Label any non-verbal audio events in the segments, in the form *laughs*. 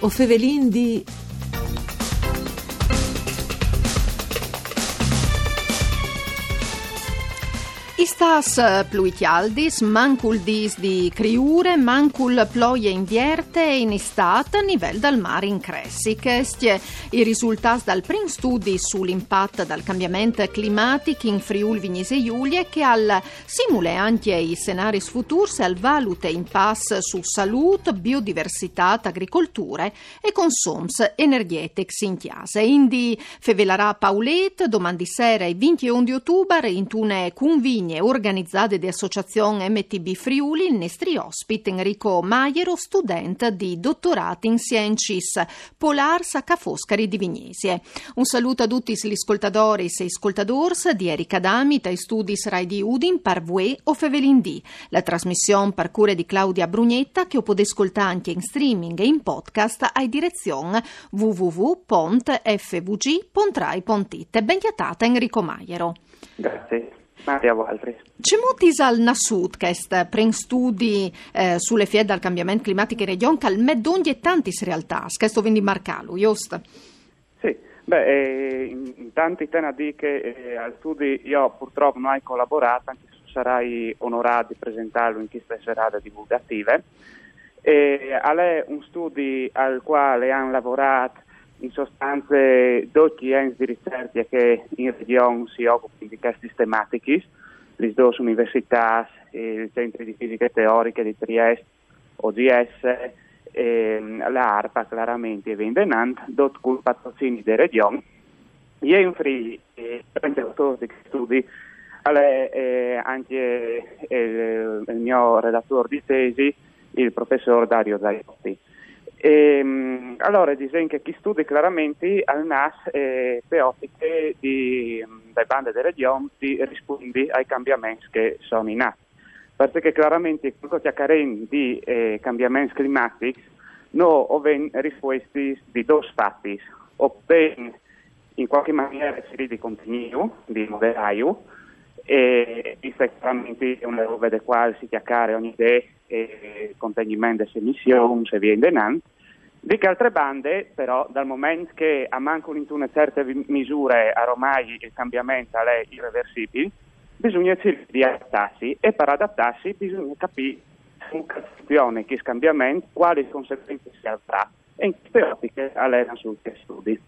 O fevelin di Istas pluitialdis, mancul dis di criure, mancul ploie invierte e in estate a livello del mare in cressi. Questi i risultati dal prim studi sull'impatto del cambiamento climatico in Friuli Vignese Giulia che al simule anche i scenari futuri al valute impasse su salute, biodiversità, agricoltura e consums energetici in chiase. Indi fevelarà Paulet domani sera il 21 di ottobre in tune convigni organizzate di Associazione MTB Friuli, il nostri ospite Enrico Maiero, studente di dottorato in Sciences a Ca' Foscari di Vignesie. Un saluto a tutti gli ascoltatori e ascoltadors di Erika Dami, dai studi Rai di Udin, Parvue o Fevelin D. La trasmissione per cure di Claudia Brugnetta che potete ascoltare anche in streaming e in podcast a direzione www.fvg.rai.it. Ben chiatata Enrico Maiero. Grazie. C'è molti al Nasud che pren studi eh, sulle fiede del cambiamento climatico in regione che al medongi e tanti realtà, che sto vendi marcalo, giusto? Sì, beh, eh, in tanti tena di che eh, al studi io purtroppo non ho collaborato, anche se sarai onorato di presentarlo in queste serate divulgative. E, è un studio al quale hanno lavorato in sostanza due enti di ricerca che in regione si occupano di questi tematici, le due università, il Centro di Fisica Teorica di Trieste, OGS, e la ARPA chiaramente e Vendenant, dot col patrocinio della regione. Io in free, eh, di studi, eh, anche eh, il mio redattore di tesi, il professor Dario Zaiotti. E, ehm, allora, dicono che chi studia chiaramente al NAS eh, teoriche di, dai bande delle regioni risponde ai cambiamenti che sono in atto. Perché chiaramente quello che accade di eh, cambiamenti climatici non avviene risposte di due fatti, o ben in qualche maniera si di continuo, di moderaio, e questo è chiaramente una roba della quale si chiacchiera ogni idea e contenimento delle emissioni, se viene denante, di che altre bande, però, dal momento che a manco in una certa misura ormai il cambiamento è irreversibile, bisogna di adattarsi e per adattarsi bisogna capire in funzione che cambiamento, quali conseguenze si avrà e in queste ottiche allenano sul studi.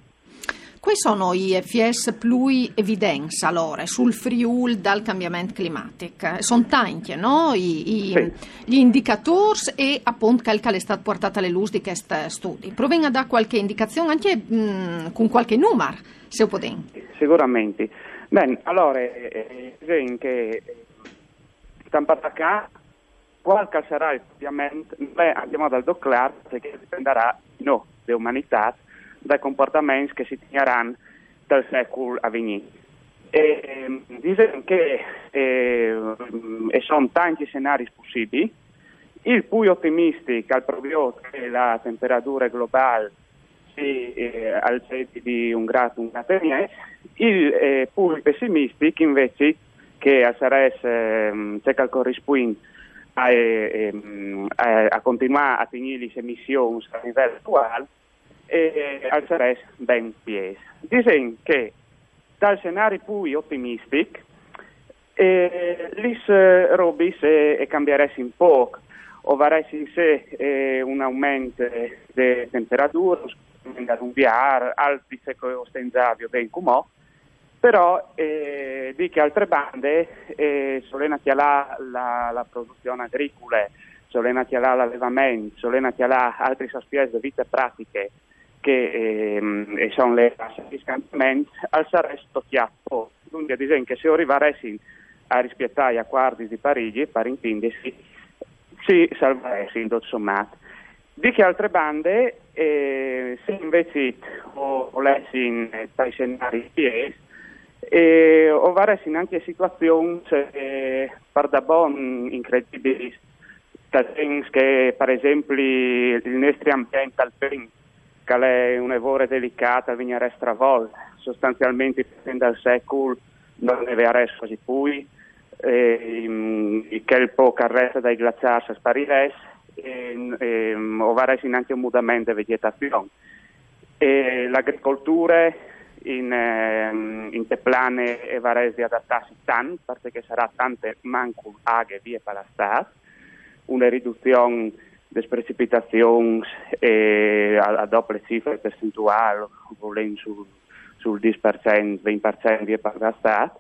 Quali sono i FS più evidenza allora, sul Friul dal cambiamento climatico? Sono tanti no? I, i, sì. gli indicatori e appunto quel che è stato portato alle luci di questi studi. Provenga da qualche indicazione anche mh, con qualche numero, se potete. Sicuramente. Bene, allora, eh, eh che stampata qua, quale sarà il cambiamento? Beh, andiamo dal Doclar, perché dipenderà, no, dell'umanità dai comportamenti che si terranno dal secolo a venire. E, ehm, dicono che eh, sono tanti scenari possibili. Il più ottimistico al proprio che la temperatura globale si eh, alzetti di un grado, un grado e il eh, più pessimistico invece che sarebbe eh, c'è che a, eh, a, a, continuare a tenere le emissioni a livello attuale e alzerei ben pies. Dicono che dal scenario più ottimistico eh, lis robis e, e cambieresti un po', o varesti in sé eh, un aumento di temperatura, un VR, altri secoli ostenzavio ben come però eh, di che altre bande eh, solena la, la, la produzione agricola, solena l'allevamento, solena altri aspetti di vita pratiche che ehm, sono le tasse di scambiamento, al resto chiappo. Quindi, ad esempio, se arrivassi a rispettare gli accordi di Parigi, per intendersi, si salveresti in sommato. Di che altre bande, eh, se invece o, o lessi in dai scenari PS, eh, o varessi anche situazioni eh, per da bon incredibili, che per esempio il nostro ambiente che è un'evore delicata, viene stravolta, sostanzialmente dal secolo non deve essere quasi più, e, che il po' carretta dai glaciari spariresse e, e, o varesi anche un mutamento di vegetazione. E l'agricoltura in, ehm, in te plane e varesi adattarsi tanto, perché sarà tante manco aghe vie per la stat, una riduzione delle precipitazioni e a, a doppie cifre percentuali, volendo sul, sul 10%, 20% vie per la stat,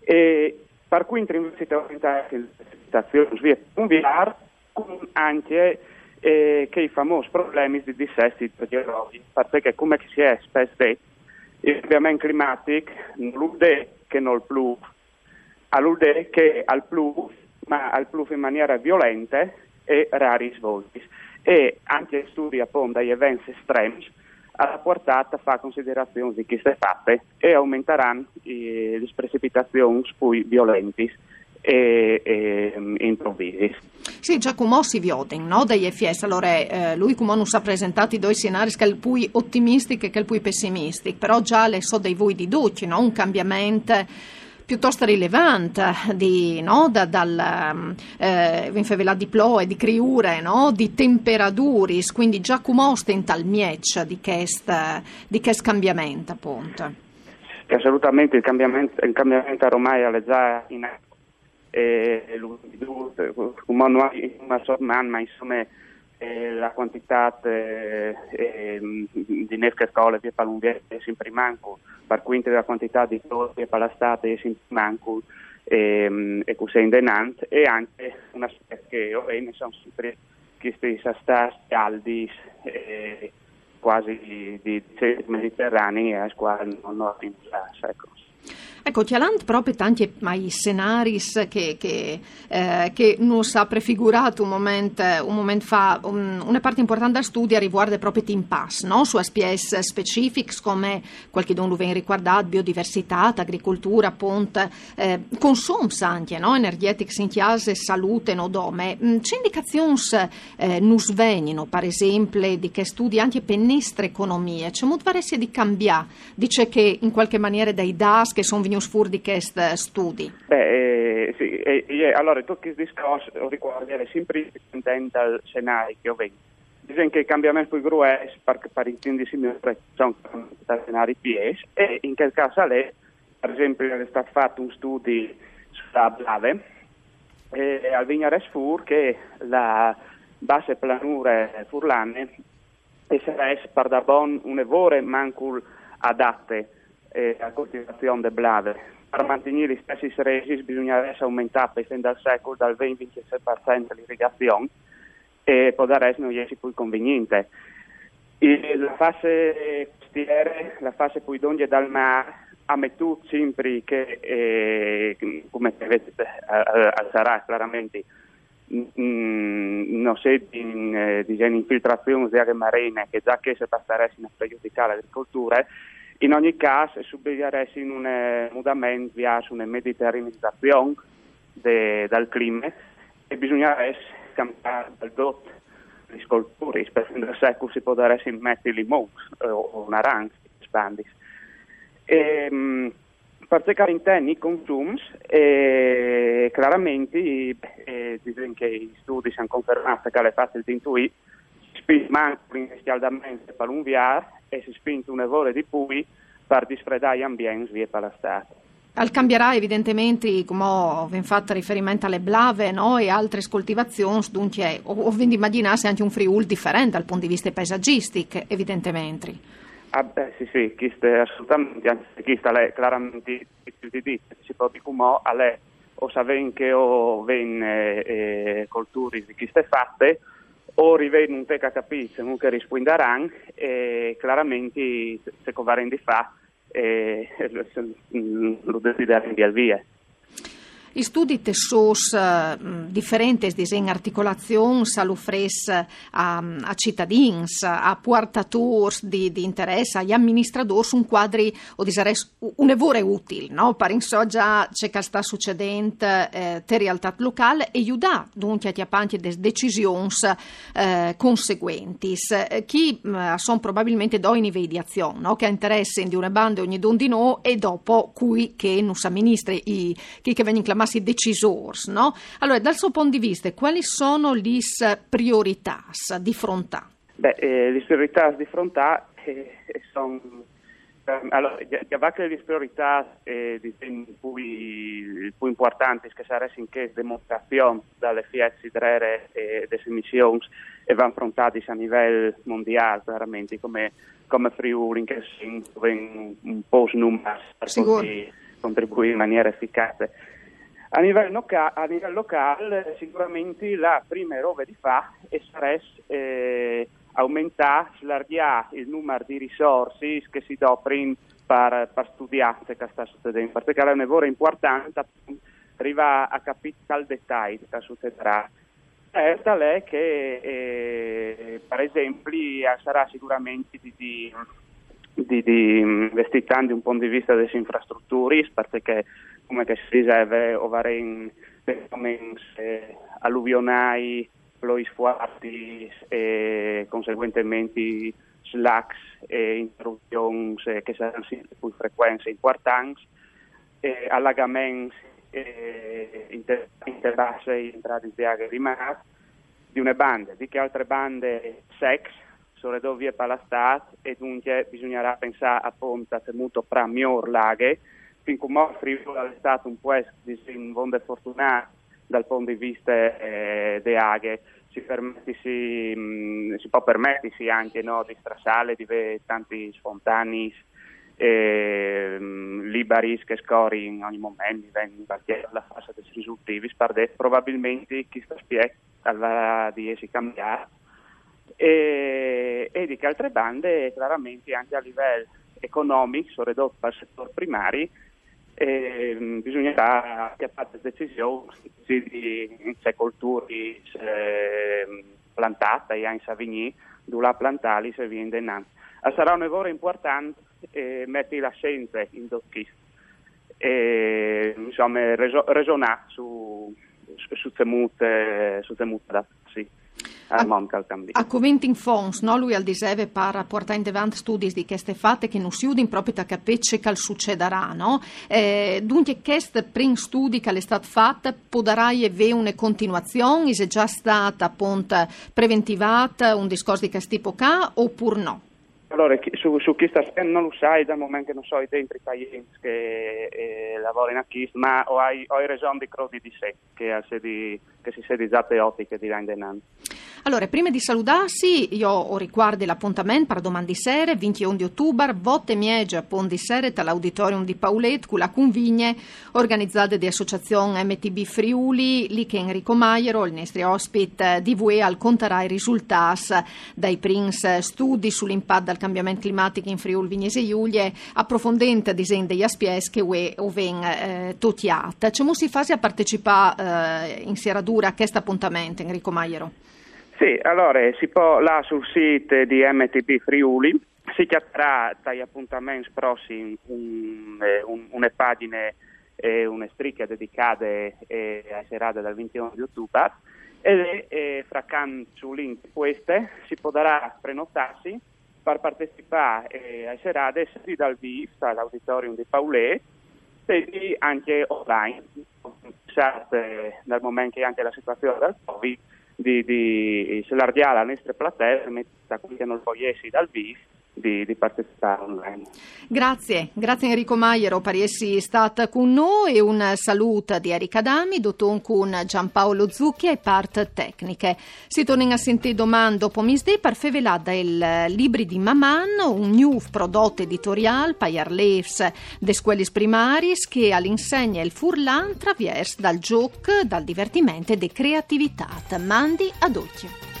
e per cui invece orientare le precipitazioni via VR con anche eh, che i famosi problemi di dissesti idrogeologici, perché come si è spesso detto, il cambiamento climatico non è che non più, allude che al più, ma al più in maniera violenta e rari svolti. E anche studi appunto dagli eventi estremi alla portata fa considerazioni di queste fatte e aumenteranno le precipitazioni poi violenti e, e improvvisi. Sì, Giacomo si vioden, no, degli FS, allora eh, lui come non ha presentato i due scenari che il più ottimistico e che il più pessimistico, però già le so dei voi di duci, no? un cambiamento piuttosto rilevante di, no? da, dal eh, di plo e di criure, no? di temperature, quindi già come in tal miec di questo di cambiamento appunto. Assolutamente il cambiamento, il cambiamento ormai è già in atto e settimana, ma insomma la quantità eh, ehm, di nefche scole che palunghie è sempre manco, per quinto la quantità di torri che l'estate è sempre manco e, e così in denant e anche un aspetto che io ne sono sempre questi stati caldi eh, quasi di, di, di mediterranei a squadra non ho ecco. Ecco, Tialant proprio tanti mai scenari che, che, eh, che non ha prefigurato un momento, un momento fa, un, una parte importante del studio riguarda proprio l'impasse, no? su SPS specifici come qualche dono viene riguardato, biodiversità, agricoltura, ponte, eh, consums anche, no? energetics in chiase, salute, no dome. Mm, c'è indicazioni eh, non svegnino, per esempio, di che studi anche per nostre economie, c'è molto di cambiare, dice che in qualche maniera dai DAS che sono venuti Di questi studi? Beh, eh, sì, eh, allora tutto questo discorso riguarda sempre dipendente dal scenario che ho visto. Dicono che il cambiamento più grosso perché per intendersi sono scenari PS e in quel caso lei, per esempio, è stato fatto un studio sulla Blave e al Vignares Fur che la base planure furlane e sarà per da bon un'evore mancul adatte eh, a coltivazione de blade. Per mantenere gli stessi resi bisognerebbe aumentare essendo al secolo dal 20-26% l'irrigazione e dare non è più conveniente. E la fase costiera, la fase poi d'onde dal mare, a metà sempre che, eh, come vedete, eh, sarà chiaramente non c'è di, eh, di infiltrazione di acque marine che già che si passerebbe a pregiudicare l'agricoltura in ogni caso, subiriresti in un eh, mutamento verso una mediterranizzazione de, del clima e bisognerebbe cambiare dal dot di sculture, per il secolo si potrebbe mettere limoni eh, o un arancio, spandis. E, mh, per cercare in te i consumi, eh, chiaramente eh, che i studi hanno confermato che le facili di intuire spinge manco inizialmente per un VR e si spinge un lavoro di pui per disfredare ambienti la strada. Al cambierà evidentemente, come ho fatto riferimento alle blave no? e altre coltivazioni, dunque ho quindi immaginarsi anche un Friul differente dal punto di vista paesaggistico, evidentemente. Ah beh, sì, sì, questo è assolutamente, anzi, questo è chiaramente più di si può dire come a lei o sapere che o venne eh, colture di queste fatte, un teca capizio, comunque risponderanno e chiaramente se di fa eh, *laughs* lo desiderano via via. I studi uh, differenti in articolazioni all'uffres a, cittadini, a portatori di, di interesse, agli amministratori, un quadri o disares un evore utile, no? Per so già c'è che sta succedendo eh, te realtà locale e aiuta dunque a apanti des decisioni eh, conseguenti. Eh, eh, sono probabilmente livelli di azione, no? Che interesse di una banda ogni don di no e dopo cui che non si amministri i, chi che vengono chiamarsi decisors, no? Allora, dal suo punto di vista, quali sono le priorità di fronte? Beh, eh, le priorità di fronte eh, sono Ehm, allora, che le priorità eh, più, più importanti che sarebbero che dimostrazione dalle fiessi drere e delle emissioni e vanno affrontati a livello mondiale veramente come, come Friuli che un, un po' numero per contribuire in maniera efficace. A livello, loca- a livello locale sicuramente la prima roba di fa e sarebbe eh, aumentare, slargare il numero di risorse che si offrono per, per studiare che sta succedendo, perché è una lavoro importante arriva a capire il dettaglio che succederà. Certo è che, eh, per esempio, sarà sicuramente di, di, di, di un punto di vista delle infrastrutture, perché come si dice, ovare in momenti eh, alluvionali, ploi forti e conseguentemente slacks e interruzioni eh, che saranno sempre più frequenti importanti, e allagamenti e inter- interbasse e entrate di acqua di una banda, di che altre bande? Sex sulle dove per la Stat e dunque bisognerà pensare appunto a temuto fra miglior laghe, finché mo Friuli è stato un po' in vonde fortunato dal punto di vista eh, delle aghe. Si, si, mh, si, può permettersi anche no, di strasale, di tanti spontanei eh, liberi che scori in ogni momento, perché la fase dei risultati probabilmente chi sta spiegando di essi cambiare e, e, di che altre bande chiaramente anche a livello economico sono ridotte il settore primario e mm, bisognerà fate decisioni di in sé colture eh, plantata in Savigny, dove plantali se viene denanza. Sarà un lavoro importante eh, mettere la scienza in docchi e insomma ragionare su, su, temute, su temute sì A Coventing Fons, no? lui al diseve para portare in davanti studi di queste fatte che non si udin proprio da capire che succederà, no? Eh, dunque, questo primo studi che è stato fatto potrà avere una continuazione? È già stata appunto preventivata un discorso di questo tipo qua oppure no? Allora, su, su chi sta non lo sai dal momento che non so i dentro i paesi che eh, lavorano a KIS, ma ho, ho ragione di crodi di sé, che, sedi, che si sedi già teotiche di Landenan. Allora, prima di salutarsi, io ho riguardo l'appuntamento per domani sera, 21 di ottobre, vote miege a Pon di sera all'auditorium di Paulet, con la convigne organizzate di associazione MTB Friuli, lì che Enrico Maiero, il nostro ospite di VE, al conterà i risultati dai Prince studi sull'impatto del cambiamento climatico in Friuli Vignese Giulie, approfondente disegno degli aspies che UE oven eh, totiata. C'è si fase a partecipare eh, in Sieradura a questo appuntamento, Enrico Maiero? Sì, allora si può là sul sito di MTP Friuli si chiamerà dagli appuntamenti prossimi un, eh, un, una pagina e una striscia dedicata eh, a serate dal 21 di ottobre e eh, fra can su link queste si potrà prenotarsi per partecipare eh, a serate sia dal VIF, dall'auditorium di Paulè, e anche online, dal momento che anche la situazione del Covid di, di allargare la nostra platea, da quelli che non vogliessi dal VIF, di, di, partecipare online. Grazie, grazie Enrico Maiero per essere stato con noi e un saluto di Erika Dami, dottor con Giampaolo Zucchi e part tecniche. Si torna a sentire domani dopo misdè per fevelare il libri di Maman, un new prodotto editoriale per leaves de scuole primaris che all'insegna il furlan traverso dal gioco, dal divertimento e de creatività. Mandi ad occhio.